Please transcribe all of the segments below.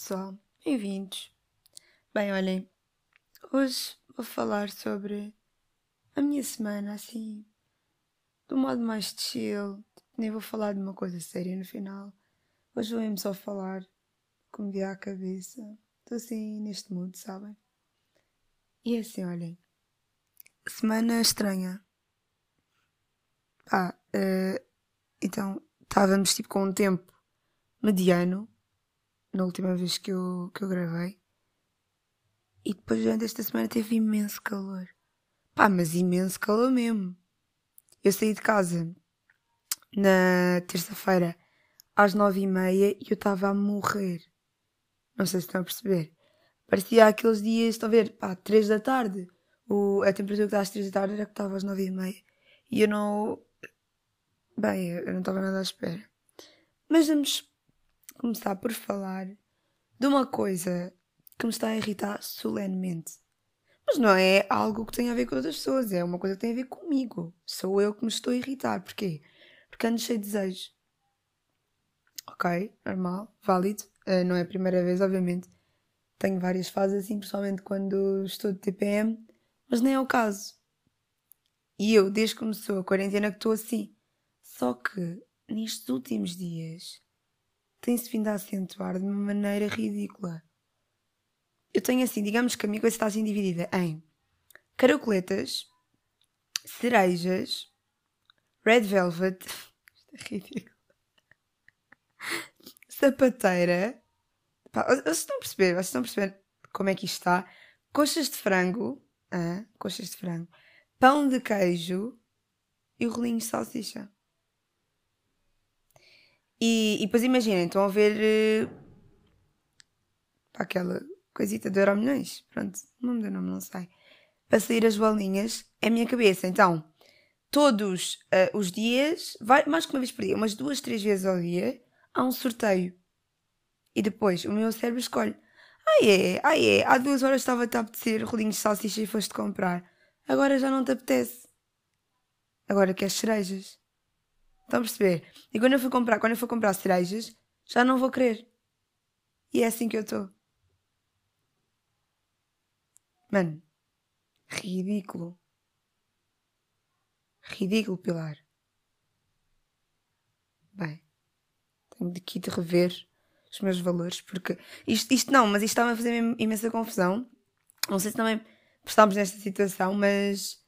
Pessoal, bem-vindos. Bem, olhem, hoje vou falar sobre a minha semana assim, um modo mais chill. Nem vou falar de uma coisa séria no final. Hoje vou só falar como me à cabeça. Estou assim neste mood, sabem? E é assim, olhem, semana estranha. Pá, uh, então estávamos tipo com um tempo mediano na última vez que eu, que eu gravei. E depois durante esta semana teve imenso calor. Pá, mas imenso calor mesmo. Eu saí de casa na terça-feira às nove e meia e eu estava a morrer. Não sei se estão a perceber. Parecia aqueles dias, estão a ver, pá, três da tarde. O, a temperatura que está às três da tarde era que estava às nove e meia. E eu não... Bem, eu não estava nada à espera. Mas vamos começar por falar de uma coisa que me está a irritar solenemente. Mas não é algo que tenha a ver com outras pessoas, é uma coisa que tem a ver comigo. Sou eu que me estou a irritar. Porquê? Porque ando cheio de desejo. Ok, normal, válido. Uh, não é a primeira vez, obviamente. Tenho várias fases assim, principalmente quando estou de TPM, mas nem é o caso. E eu, desde que começou a quarentena, que estou assim. Só que nestes últimos dias tem-se vindo a acentuar de uma maneira ridícula. Eu tenho assim, digamos que a minha coisa está assim dividida em caracoletas, cerejas, red velvet, isto é ridículo, sapateira, pá, vocês estão a perceber, vocês estão a perceber como é que isto está, coxas de frango, ah, coxas de frango, pão de queijo e o rolinho de salsicha. E, e depois imaginem, estão a ver uh, aquela coisita do Euro Milhões. Pronto, o nome do nome não sei. Para sair as bolinhas é a minha cabeça. Então, todos uh, os dias, vai, mais que uma vez por dia, umas duas, três vezes ao dia, há um sorteio. E depois o meu cérebro escolhe. Ah é, ah é, há duas horas estava-te a apetecer rolinhos de salsicha e foste comprar. Agora já não te apetece. Agora queres cerejas. Estão a perceber? E quando eu for comprar, quando eu for comprar cerejas, já não vou querer. E é assim que eu estou. Mano, ridículo. Ridículo, Pilar. Bem, tenho de aqui de rever os meus valores, porque isto, isto não, mas isto estava a fazer imensa confusão. Não sei se também estamos nesta situação, mas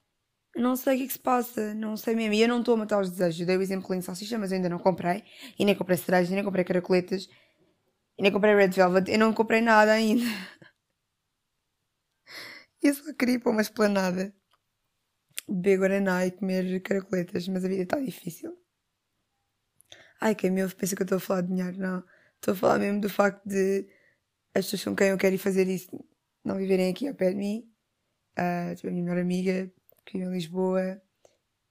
não sei o que, é que se passa, não sei mesmo. E eu não estou a matar os desejos. Eu dei o exemplo em salsicha, mas eu ainda não comprei. E nem comprei cerejas, nem comprei caracoletas. E nem comprei Red Velvet. Eu não comprei nada ainda. Eu só queria ir para uma esplanada. Beber Guaraná e comer caracoletas. Mas a vida está difícil. Ai, quem me ouve pensa que eu estou a falar de dinheiro. Não. Estou a falar mesmo do facto de as pessoas com quem eu quero ir fazer isso não viverem aqui ao pé de mim. Uh, tipo, a minha melhor amiga que vivo em Lisboa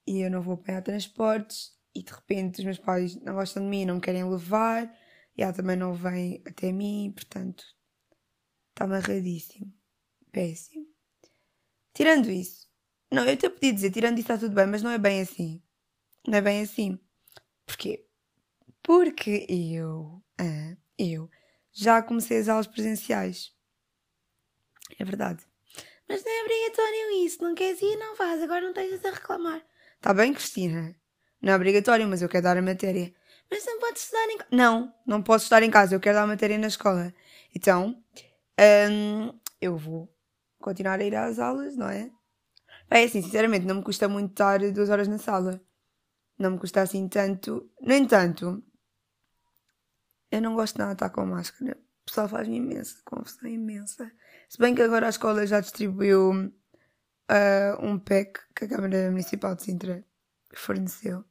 e eu não vou apanhar transportes e de repente os meus pais não gostam de mim, não me querem levar e ela também não vem até mim, portanto está amarradíssimo. Péssimo. Tirando isso, não, eu até podia dizer, tirando isso está tudo bem, mas não é bem assim. Não é bem assim. Porquê? Porque eu, ah, eu já comecei as aulas presenciais. É verdade. Mas não é obrigatório isso, não queres ir, não faz, agora não tens a reclamar. Está bem, Cristina? Não é obrigatório, mas eu quero dar a matéria. Mas não podes estudar em casa. Não, não posso estudar em casa, eu quero dar a matéria na escola. Então, hum, eu vou continuar a ir às aulas, não é? É assim, sinceramente, não me custa muito estar duas horas na sala. Não me custa assim tanto. No entanto, eu não gosto nada de estar com máscara. O pessoal faz-me imensa confusão, imensa. Se bem que agora a escola já distribuiu uh, um pack que a Câmara Municipal de Sintra forneceu.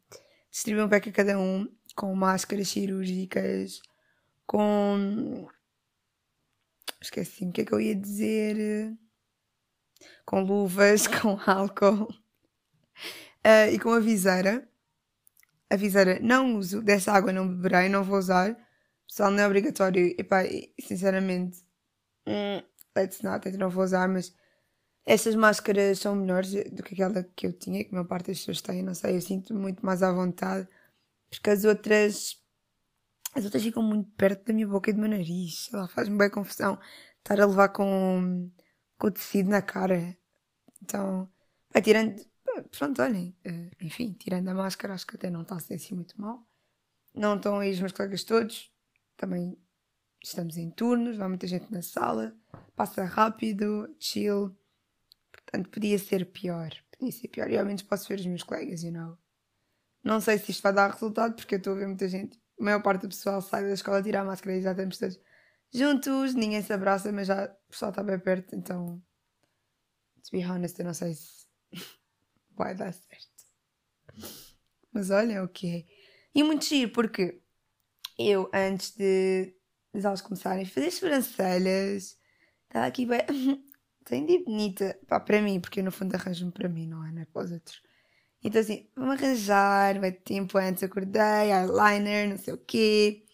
Distribuiu um pack a cada um com máscaras cirúrgicas, com. Esqueci o que é que eu ia dizer. Com luvas, com álcool uh, e com a viseira. A viseira não uso, dessa água não beberei, não vou usar. Pessoal, não é obrigatório. E pá, sinceramente, hum, let's not, ainda não vou usar, mas estas máscaras são melhores do que aquela que eu tinha, que a maior parte das pessoas têm, não sei, eu sinto muito mais à vontade, porque as outras as outras ficam muito perto da minha boca e do meu nariz. Sei lá, faz-me bem confusão estar a levar com, com o tecido na cara. Então, vai tirando. Pronto, olhem, eh, enfim, tirando a máscara, acho que até não está a ser assim muito mal. Não estão aí os meus colegas todos, também estamos em turnos, há muita gente na sala, passa rápido, chill. Portanto, podia ser pior. Podia ser pior. E ao menos posso ver os meus colegas, you know. Não sei se isto vai dar resultado, porque eu estou a ver muita gente. A maior parte do pessoal sai da escola, tira a máscara e já estamos todos juntos, ninguém se abraça, mas já o pessoal está bem perto, então. To be honest, eu não sei se vai dar certo. Mas olha, o que é. E muito giro, porque eu, antes de as aulas começarem, fazer sobrancelhas, estava aqui bem. Tem de bonita. Pá, para mim, porque eu no fundo arranjo-me para mim, não é? Não é para os outros. Então assim, vamos arranjar, vai tempo antes, acordei, eyeliner, não sei o quê.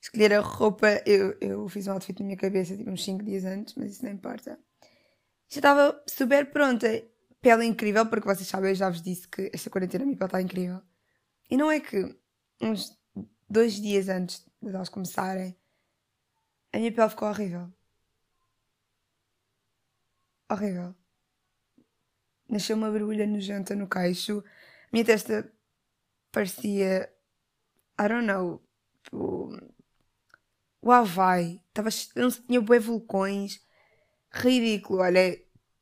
Escolher a roupa, eu, eu fiz um outfit na minha cabeça tipo uns 5 dias antes, mas isso não importa. Já estava super pronta. Pele incrível, porque vocês sabem, eu já vos disse que esta quarentena a minha pele está incrível. E não é que uns dois dias antes de elas começarem, a minha pele ficou horrível. Horrível. Nasceu uma borbulha nojenta no queixo. A minha testa parecia. I don't know. Tipo, o Havaí. Tava, não tinha bué vulcões. Ridículo, olha.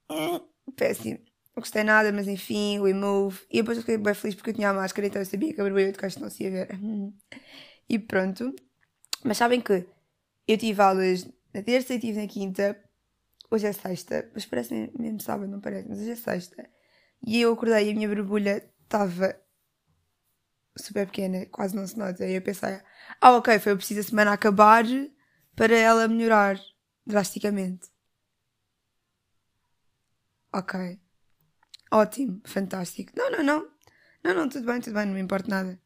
Péssimo. Não gostei nada, mas enfim, we move. E depois eu fiquei bem feliz porque eu tinha a máscara, então eu sabia que a borbulha do queixo não se ia ver. E pronto. Mas sabem que eu tive aulas na terça e tive na quinta. Hoje é sexta, mas parece mesmo sábado, não parece, mas hoje é sexta. E eu acordei e a minha borbulha estava super pequena, quase não se nota. E eu pensei, ah, ok, foi preciso a semana acabar para ela melhorar drasticamente. Ok. Ótimo, fantástico. Não, não, não. Não, não, tudo bem, tudo bem, não me importa nada.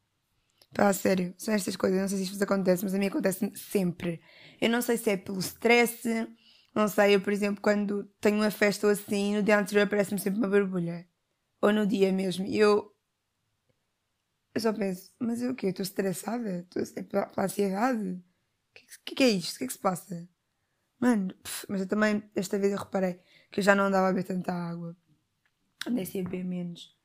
Pá, sério, são estas coisas, não sei se isto vos acontece, mas a mim acontece sempre. Eu não sei se é pelo stress, não sei, eu, por exemplo, quando tenho uma festa ou assim, no dia anterior aparece-me sempre uma borbulha. Ou no dia mesmo. E eu. Eu só penso, mas eu o quê? Estou estressada? Estou é pela ansiedade? O que, que, que, é isto? O que é que se passa? Mano, mas eu também, esta vez eu reparei que eu já não andava a beber tanta água. Andei a beber menos.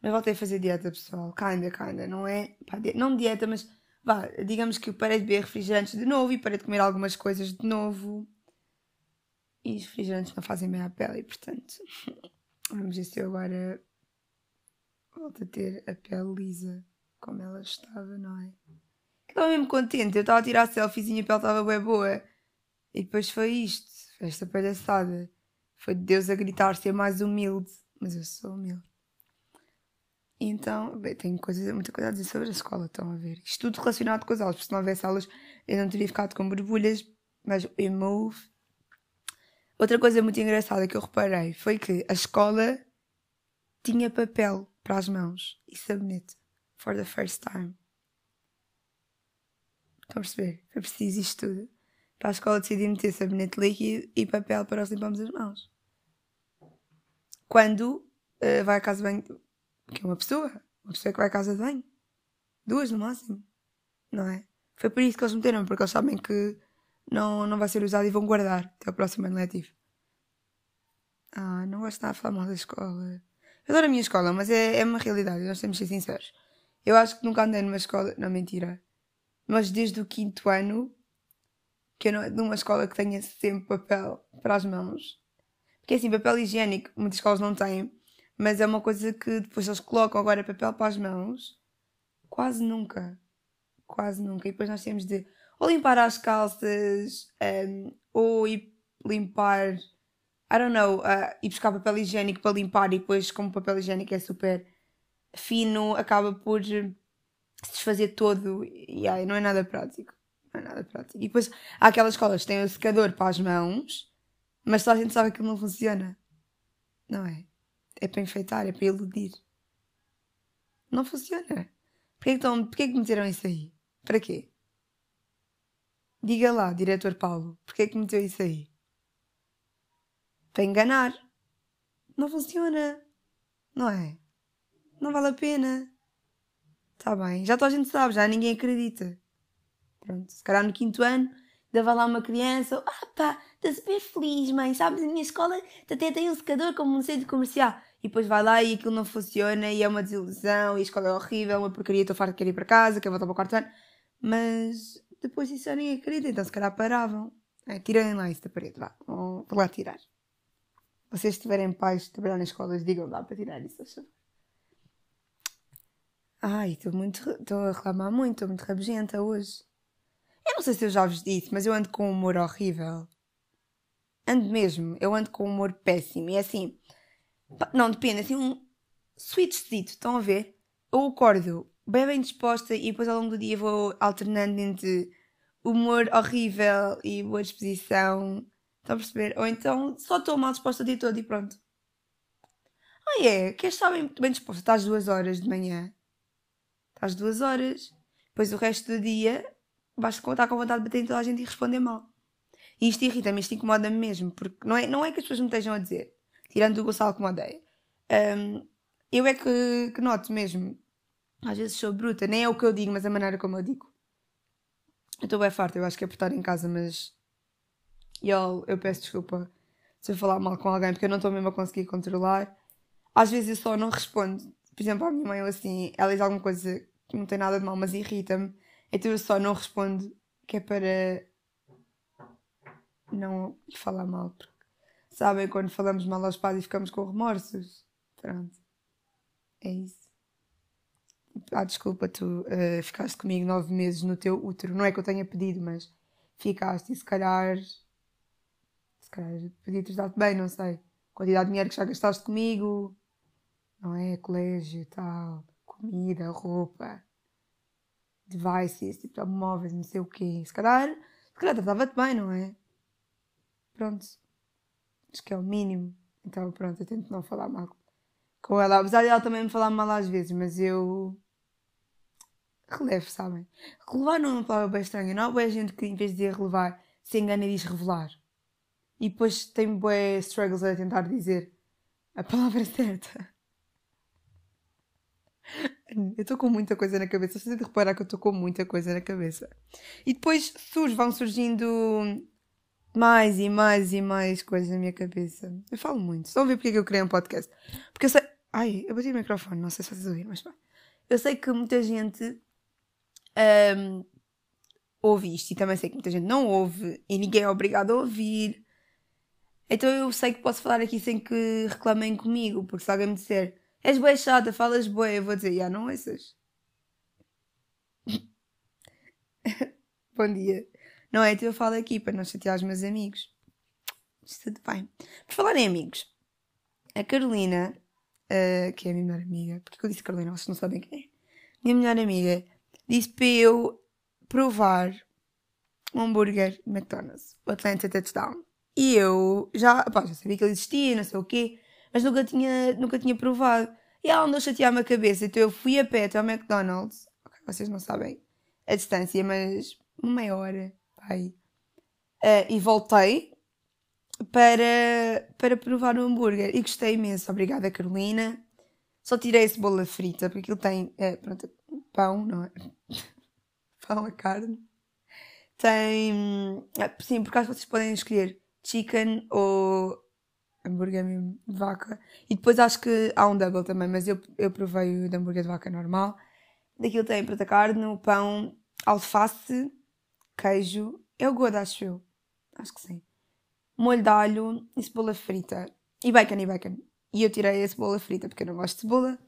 Mas voltei a fazer dieta, pessoal. Kinda, kinda. Não é. Pá, não dieta, mas. Vá, digamos que eu parei de beber refrigerantes de novo e parei de comer algumas coisas de novo. E os refrigerantes não fazem bem à pele, e portanto. Vamos ver se eu agora. Volto a ter a pele lisa como ela estava, não é? Estava mesmo contente. Eu estava a tirar selfies e a pele estava bem boa. E depois foi isto. Esta palhaçada. Foi Deus a gritar ser mais humilde. Mas eu sou humilde. Então, bem, tenho coisa, muita coisa a dizer sobre a escola, estão a ver. Isto tudo relacionado com as aulas, porque se não houvesse aulas eu não teria ficado com borbulhas, mas eu move. Outra coisa muito engraçada que eu reparei foi que a escola tinha papel para as mãos e sabonete. For the first time. Estão a perceber? Foi preciso isto tudo. Para a escola decidir meter sabonete líquido e papel para nós limparmos as mãos. Quando uh, vai à casa de banho que é uma pessoa. Uma pessoa que vai à casa de banho. Duas no máximo. Não é? Foi por isso que eles meteram, porque eles sabem que não, não vai ser usado e vão guardar até o próximo ano letivo. Ah, não gosto de estar a falar mal da escola. Eu adoro a minha escola, mas é, é uma realidade, nós temos de ser sinceros. Eu acho que nunca andei numa escola. Não, mentira. Mas desde o quinto ano, que eu não, numa escola que tenha sempre papel para as mãos. Porque assim, papel higiênico, muitas escolas não têm. Mas é uma coisa que depois eles colocam agora papel para as mãos. Quase nunca. Quase nunca. E depois nós temos de ou limpar as calças, um, ou ir limpar, I don't know, uh, ir buscar papel higiênico para limpar e depois, como o papel higiênico é super fino, acaba por se desfazer todo e aí não é nada prático. Não é nada prático. E depois há aquelas escolas que têm o secador para as mãos, mas só a gente sabe que não funciona. Não é? é para enfeitar, é para iludir. Não funciona. Porquê que, estão, porquê que meteram isso aí? Para quê? Diga lá, diretor Paulo, porquê que meteu isso aí? Para enganar. Não funciona. Não é? Não vale a pena. Está bem, já toda a gente sabe, já ninguém acredita. Pronto, se calhar no quinto ano, dava lá uma criança, ah estou super feliz, mãe, sabes, a minha escola até tem um secador como um centro comercial. E depois vai lá e aquilo não funciona e é uma desilusão e a escola é horrível, é uma porcaria, estou farta de querer ir para casa, quero voltar para o quarto ano. Mas depois isso já ninguém acredita, então se calhar paravam. É, tirem lá isso da parede, vá, vão lá tirar. Vocês tiverem pais de trabalhar nas escolas, digam dá para tirar isso, acho. Ai, estou muito. Estou a reclamar muito, estou muito rabugenta hoje. Eu não sei se eu já vos disse, mas eu ando com um humor horrível. Ando mesmo, eu ando com um humor péssimo. E é assim. Não, depende, assim, um switchzito, estão a ver? Eu acordo bem bem disposta e depois ao longo do dia vou alternando entre humor horrível e boa disposição. Estão a perceber? Ou então só estou mal disposta o dia todo e pronto. Ah, é? Queres estar bem, bem disposta? Estás duas horas de manhã. Estás duas horas. Depois o resto do dia vais estar com vontade de bater em toda a gente e responder mal. E isto irrita-me, isto incomoda-me mesmo. Porque não é, não é que as pessoas me estejam a dizer. Tirando o Gonçalo que me odeia. Um, eu é que, que noto mesmo. Às vezes sou bruta. Nem é o que eu digo, mas a maneira como eu digo. Eu estou bem farta, eu acho que é por estar em casa, mas. Eu, eu peço desculpa se eu falar mal com alguém, porque eu não estou mesmo a conseguir controlar. Às vezes eu só não respondo. Por exemplo, à minha mãe, assim, ela diz alguma coisa que não tem nada de mal, mas irrita-me. Então eu só não respondo, que é para não falar mal. Porque, sabem, quando falamos mal aos pais e ficamos com remorsos. Pronto. É isso. Ah, desculpa, tu uh, ficaste comigo nove meses no teu útero. Não é que eu tenha pedido, mas ficaste e se calhar. Se calhar podia ter dado bem, não sei. Quantidade de dinheiro que já gastaste comigo, não é? Colégio tal, comida, roupa, devices, tipo móveis, não sei o quê. Se calhar, se calhar tratava-te bem, não é? Pronto. Acho que é o mínimo. Então, pronto, eu tento não falar mal com ela. Apesar de ela também me falar mal às vezes, mas eu relevo, sabem? Relevar não é uma palavra bem estranha. Não há boa gente que em vez de dizer relevar se engana e diz revelar. E depois tem boé struggles a tentar dizer a palavra certa. Eu estou com muita coisa na cabeça. Vocês de reparar que eu estou com muita coisa na cabeça. E depois surge, vão surgindo mais e mais e mais coisas na minha cabeça. Eu falo muito. Estão a ver porque é que eu criei um podcast? Porque eu sei. Ai, eu bati o microfone, não sei se vocês ouviram, mas pá. Eu sei que muita gente um, ouve isto e também sei que muita gente não ouve e ninguém é obrigado a ouvir. Então eu sei que posso falar aqui sem que reclamem comigo, porque se alguém me disser és boa chata, falas boa, eu vou dizer, já não ouças. Bom dia. Não é? Então eu falo aqui para não chatear os meus amigos. Está tudo bem. Por falar em amigos, a Carolina, uh, que é a minha melhor amiga, porque eu disse Carolina, vocês não sabem quem é. Minha melhor amiga disse para eu provar um hambúrguer McDonald's, o Atlanta Touchdown. E eu já, pá, já sabia que ele existia, não sei o quê, mas nunca tinha, nunca tinha provado. E ela andou a chatear-me a cabeça, então eu fui a pé até ao McDonald's. Okay, vocês não sabem a distância, mas meia hora, pai. Uh, e voltei para, para provar o hambúrguer. E gostei imenso. Obrigada, Carolina. Só tirei esse cebola frita, porque aquilo tem é, pronto, pão, não é? pão a carne. Tem. É, sim, por acaso vocês podem escolher chicken ou hambúrguer de vaca. E depois acho que há um double também, mas eu, eu provei o de hambúrguer de vaca normal. Daquilo tem pronto a carne, pão, alface, queijo. O gosto, acho eu. Acho que sim. Molho de alho e cebola frita. E bacon e bacon. E eu tirei a cebola frita porque eu não gosto de cebola.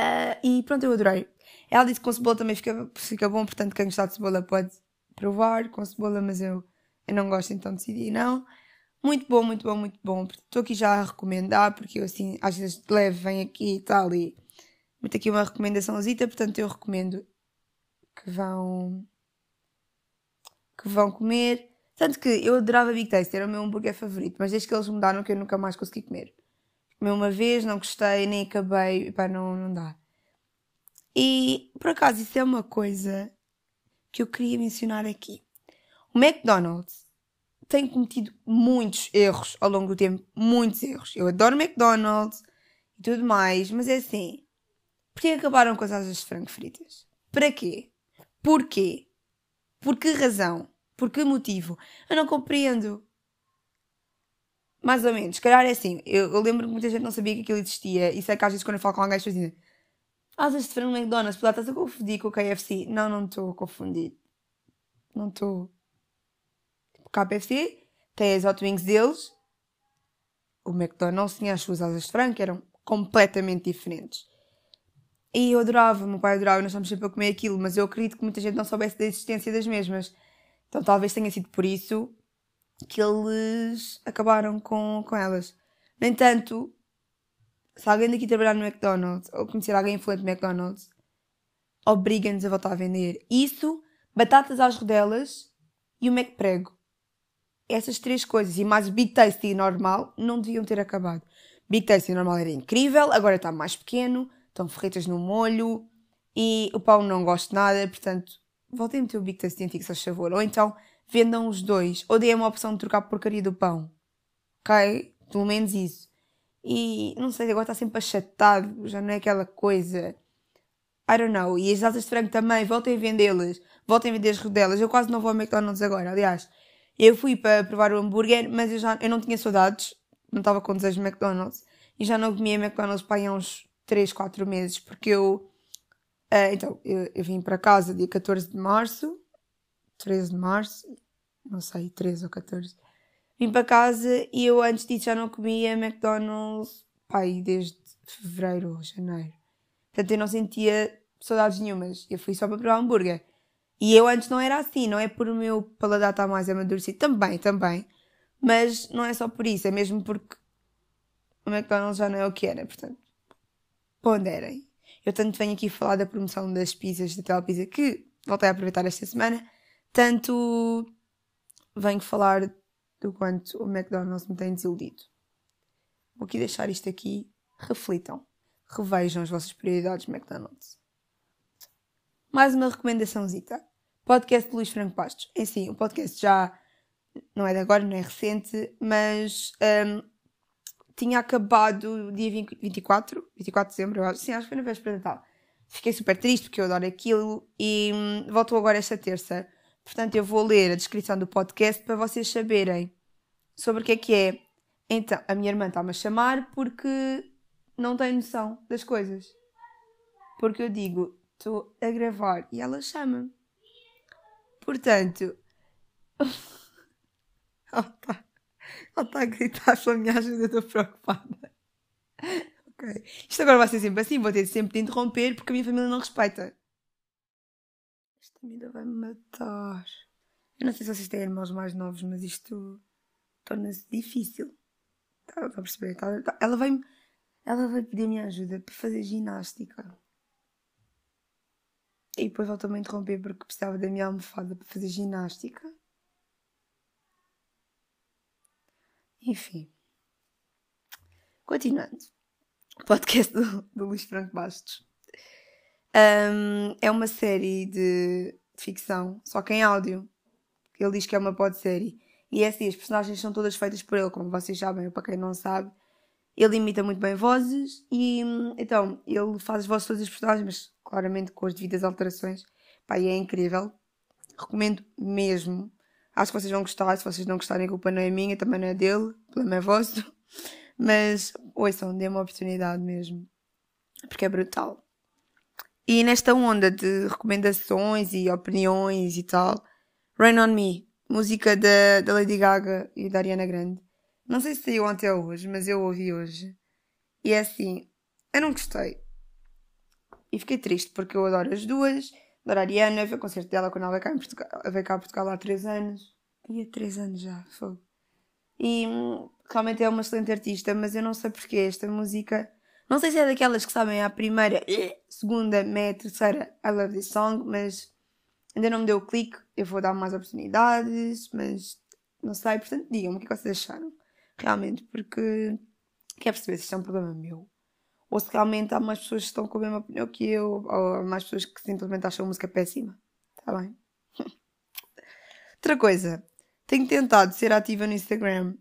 Uh, e pronto, eu adorei. Ela disse que com cebola também fica, fica bom, portanto, quem gostar de cebola pode provar com cebola, mas eu, eu não gosto, então decidi não. Muito bom, muito bom, muito bom. Estou aqui já a recomendar, porque eu assim, às vezes leve, vem aqui e tal, e meto aqui uma recomendaçãozita, portanto eu recomendo que vão que vão comer. Tanto que eu adorava Big Taste, era o meu hambúrguer favorito, mas desde que eles mudaram que eu nunca mais consegui comer. Comi uma vez, não gostei, nem acabei, pá, não, não dá. E, por acaso, isso é uma coisa que eu queria mencionar aqui. O McDonald's tem cometido muitos erros ao longo do tempo, muitos erros. Eu adoro McDonald's e tudo mais, mas é assim, porquê acabaram com as asas de frango fritas? Para quê? Porquê? Por que razão? Por que motivo? Eu não compreendo. Mais ou menos. Se calhar é assim. Eu, eu lembro que muita gente não sabia que aquilo existia. E sei que às vezes quando eu falo com alguém, as pessoas dizem Asas de frango McDonald's, lá estás a confundir com o KFC. Não, não estou a confundir. Não estou. O KFC tem as hot wings deles. O McDonald's tinha as suas asas de frango, que eram completamente diferentes. E eu adorava, meu pai adorava, nós estamos sempre a comer aquilo, mas eu acredito que muita gente não soubesse da existência das mesmas. Então talvez tenha sido por isso que eles acabaram com, com elas. No entanto, se alguém daqui trabalhar no McDonald's ou conhecer alguém influente no McDonald's, obriga-nos a voltar a vender. Isso, batatas às rodelas e o McPrego. Essas três coisas e mais Big Tasty normal não deviam ter acabado. Big Tasty normal era incrível, agora está mais pequeno, estão ferretas no molho e o pão não gosto nada, portanto, voltem a meter o Big Tasty antigo, se favor. Ou então, vendam os dois, ou deem uma opção de trocar porcaria do pão. Ok? Pelo menos isso. E não sei, agora está sempre achatado, já não é aquela coisa. I don't know. E as asas de frango também, voltem a vendê-las. Voltem a vender as rodelas. Eu quase não vou ao McDonald's agora. Aliás, eu fui para provar o hambúrguer, mas eu, já, eu não tinha saudades. Não estava com desejo de McDonald's. E já não comia McDonald's para aí uns 3, 4 meses. Porque eu. Uh, então, eu, eu vim para casa dia 14 de março. 13 de março. Não sei, 13 ou 14. Vim para casa e eu antes disso já não comia McDonald's, pai, desde fevereiro ou janeiro. Portanto, eu não sentia saudades nenhumas. Eu fui só para provar hambúrguer. E eu antes não era assim, não é por o meu paladar estar mais amadurecido. Também, também. Mas não é só por isso, é mesmo porque o McDonald's já não é o que era, portanto. Ponderem. Eu tanto venho aqui falar da promoção das pizzas da Telepizza que voltei a aproveitar esta semana, tanto venho falar do quanto o McDonald's me tem desiludido. Vou aqui deixar isto aqui. Reflitam. Revejam as vossas prioridades McDonald's. Mais uma recomendaçãozita. Podcast de Luís Franco Bastos. Em si, o podcast já não é de agora, não é recente, mas um, tinha acabado dia 20, 24, 24 de dezembro, acho. Sim, acho que foi na véspera de Natal. Fiquei super triste porque eu adoro aquilo e hum, voltou agora esta terça Portanto, eu vou ler a descrição do podcast para vocês saberem sobre o que é que é. Então, a minha irmã está-me a chamar porque não tem noção das coisas. Porque eu digo, estou a gravar e ela chama-me. Portanto, ela está tá a gritar pela minha ajuda, estou preocupada. ok. Isto agora vai ser sempre assim, vou ter sempre de interromper porque a minha família não respeita. Esta comida vai me matar. Eu não sei se vocês têm irmãos mais novos, mas isto torna-se difícil. Está a perceber? Tá, tá, ela vai ela vai pedir minha ajuda para fazer ginástica. E depois voltou-me a interromper porque precisava da minha almofada para fazer ginástica. Enfim. Continuando. Podcast do, do Luís Franco Bastos. Um, é uma série de, ficção, só que em áudio. Ele diz que é uma podsérie. E é assim, as personagens são todas feitas por ele, como vocês sabem, ou para quem não sabe. Ele imita muito bem vozes e então ele faz as vozes todas as personagens, mas claramente com as devidas alterações. Pá, e é incrível. Recomendo mesmo. Acho que vocês vão gostar. Se vocês não gostarem, a culpa não é minha, também não é dele, o problema é vosso. Mas ouçam, dê uma oportunidade mesmo. Porque é brutal. E nesta onda de recomendações e opiniões e tal, Rain on Me, música da, da Lady Gaga e da Ariana Grande. Não sei se saiu ontem ou hoje, mas eu ouvi hoje. E é assim, eu não gostei. E fiquei triste porque eu adoro as duas. Adoro a Ariana, vi o concerto dela quando ela veio cá, em Portugal, veio cá a Portugal há 3 anos. E há 3 anos já, foi. E hum, realmente é uma excelente artista, mas eu não sei porque esta música não sei se é daquelas que sabem a primeira, segunda, meia, terceira I love this song, mas ainda não me deu o clique. Eu vou dar mais oportunidades, mas não sei. Portanto, digam-me o que, é vocês acharam. Realmente, porque quer perceber se isto é um problema meu. Ou se realmente há mais pessoas que estão com a mesma opinião que eu, ou há mais pessoas que simplesmente acham a música péssima. Está bem? Outra coisa, tenho tentado ser ativa no Instagram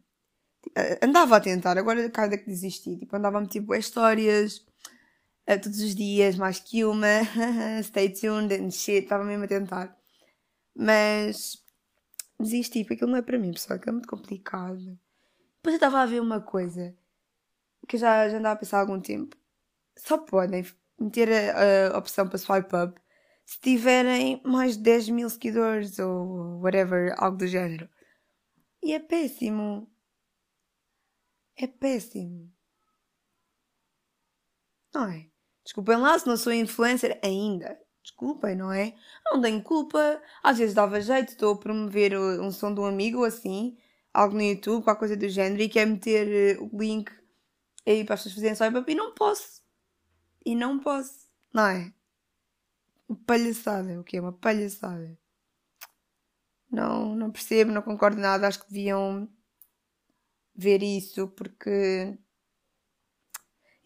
andava a tentar, agora cada que desisti. Tipo, andava a meter boas histórias uh, todos os dias, mais que uma. Stay tuned and shit, estava mesmo a tentar. Mas desisti, porque aquilo não é para mim, pessoal, aquilo é muito complicado. Depois eu estava a ver uma coisa que eu já, já andava a pensar há algum tempo. Só podem meter a, a opção para swipe up se tiverem mais de 10 mil seguidores ou whatever, algo do género. E é péssimo. É péssimo. Não é? Desculpem lá se não sou influencer ainda. Desculpem, não é? Não tenho culpa. Às vezes dava jeito, estou a promover um som de um amigo assim, algo no YouTube, qualquer coisa do género, e quer meter eh, o link aí para as pessoas fazerem up e não posso. E não posso. Não é? Palhaçada, o que é uma palhaçada. Não, não percebo, não concordo nada. Acho que deviam ver isso porque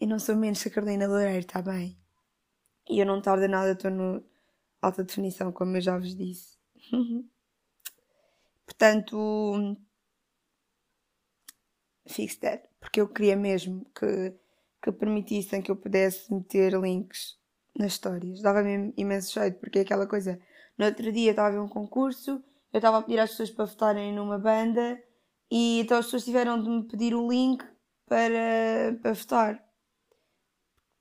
eu não sou menos que a Carolina Loureiro, está bem? E eu não tardo nada, estou no alta definição, como eu já vos disse. Portanto, fix that. Porque eu queria mesmo que, que permitissem que eu pudesse meter links nas histórias. Dava-me imenso jeito, porque é aquela coisa. No outro dia estava a ver um concurso, eu estava a pedir às pessoas para votarem numa banda e então as pessoas tiveram de me pedir o link para, para votar.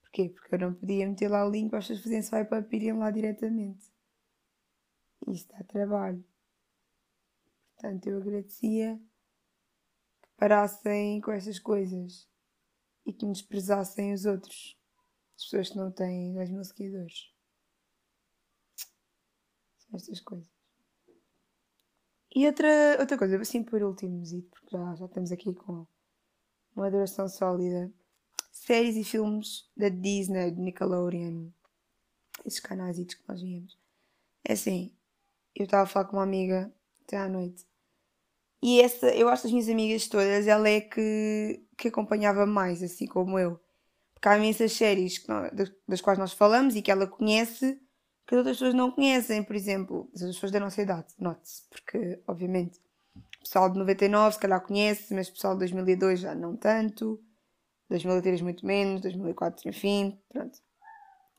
Porquê? Porque eu não podia meter lá o link para as pessoas fazerem swipe up e lá diretamente. Isso dá trabalho. Portanto, eu agradecia que parassem com essas coisas e que desprezassem os outros. As pessoas que não têm 10 mil seguidores. São estas coisas. E outra, outra coisa, assim por último, porque já, já estamos aqui com uma duração sólida séries e filmes da Disney, de Nickelodeon, esses canais que nós víamos. É assim, eu estava a falar com uma amiga até à noite. E essa, eu acho as minhas amigas todas, ela é que, que acompanhava mais, assim como eu. Porque há imensas séries nós, das quais nós falamos e que ela conhece que as outras pessoas não conhecem, por exemplo, as pessoas da nossa idade, note-se, porque, obviamente, o pessoal de 99 se calhar conhece, mas o pessoal de 2002 já não tanto. 2003 muito menos, 2004 enfim, pronto.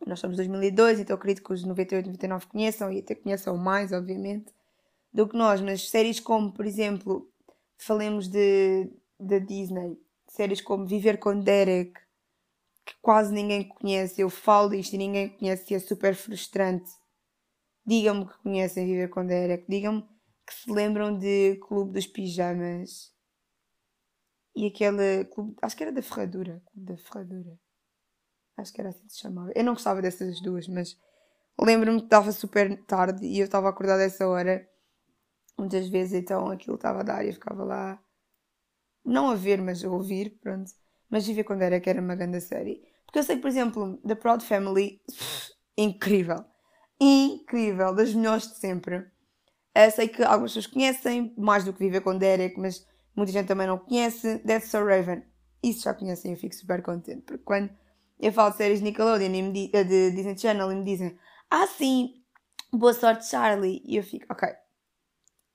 Nós somos 2002, então acredito que os 98, 99 conheçam e até conheçam mais, obviamente, do que nós. Mas séries como, por exemplo, falemos de, da Disney, séries como Viver com Derek, que quase ninguém conhece, eu falo disto e ninguém conhece e é super frustrante. Digam-me que conhecem Viver com Derek, digam-me que se lembram de Clube dos Pijamas, e aquele clube, acho que era da Ferradura, clube da Ferradura. Acho que era assim que se chamava. Eu não gostava dessas duas, mas lembro-me que estava super tarde e eu estava acordada essa hora. Muitas vezes então aquilo estava a dar e eu ficava lá, não a ver, mas a ouvir, pronto. Mas a ver quando era que era uma grande série. Porque eu sei que, por exemplo, The Proud Family, incrível. Incrível, das melhores de sempre. Eu sei que algumas pessoas conhecem, mais do que Viver com Derek, mas muita gente também não conhece, Death So Raven. Isso já conhecem, eu fico super contente, porque quando eu falo de séries de Nickelodeon e eh, de Disney Channel e me dizem Ah sim, boa sorte Charlie, e eu fico, ok,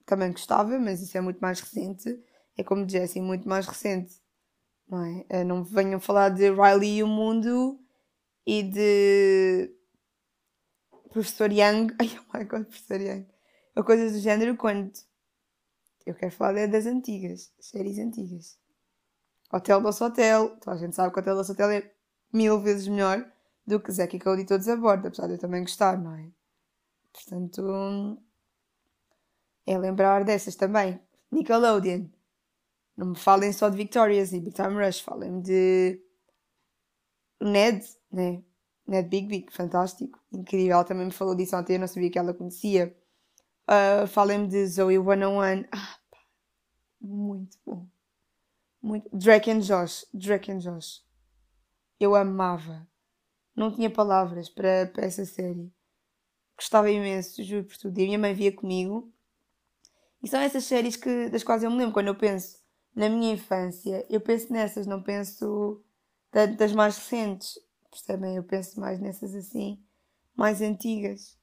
também gostava, mas isso é muito mais recente, é como assim, muito mais recente, não é? Eh, não venham falar de Riley e o Mundo e de Professor Young, ai oh my god, Professor Young, ou coisas do género, quando eu quero falar das antigas, séries antigas. Hotel Doce Hotel. Toda a gente sabe que Hotel Doce Hotel é mil vezes melhor do que Zack e Cody todos a bordo, apesar de eu também gostar, não é? Portanto, é lembrar dessas também. Nickelodeon. Não me falem só de Victorious e Big Time Rush, falem de Ned, né? Ned Big Big, fantástico, incrível. Ela também me falou disso ontem, eu não sabia que ela conhecia. Uh, falem de Zoe 101. Ah, pá, muito bom. Muito. Drake and Josh. Drake and Josh. Eu amava. Não tinha palavras para, para essa série. Gostava imenso, juro por tudo. E a minha mãe via comigo. E são essas séries que, das quais eu me lembro. Quando eu penso na minha infância, eu penso nessas, não penso das mais recentes. Percebem? Eu penso mais nessas assim, mais antigas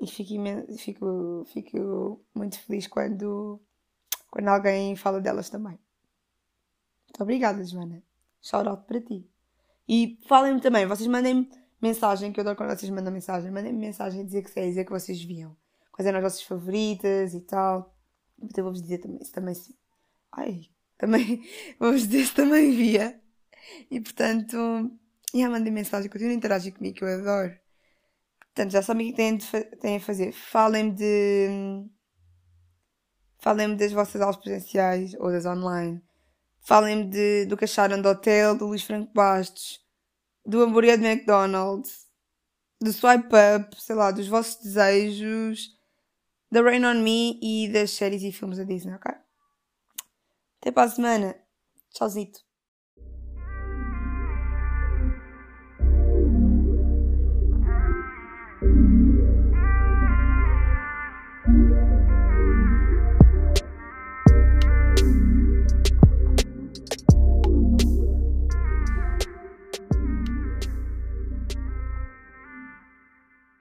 e fico, fico, fico muito feliz quando, quando alguém fala delas também. Muito obrigada, Joana. Shout out para ti. E falem-me também, vocês mandem-me mensagem, que eu adoro quando vocês mandam mensagem, mandem-me mensagem dizer que séries é que vocês viam. quais eram as vossas favoritas e tal. Então vou-vos dizer também, isso também sim. Ai, também, vou-vos dizer também via. E portanto, e mandem mensagem, continuem a interagir comigo, que eu adoro. Portanto, já sabem o que têm, têm a fazer. Falem-me de. Falem-me das vossas aulas presenciais ou das online. Falem-me do que acharam do hotel, do Luís Franco Bastos, do hambúrguer de McDonald's, do swipe up, sei lá, dos vossos desejos, da Rain on Me e das séries e filmes da Disney, ok? Até para a semana. Tchauzito.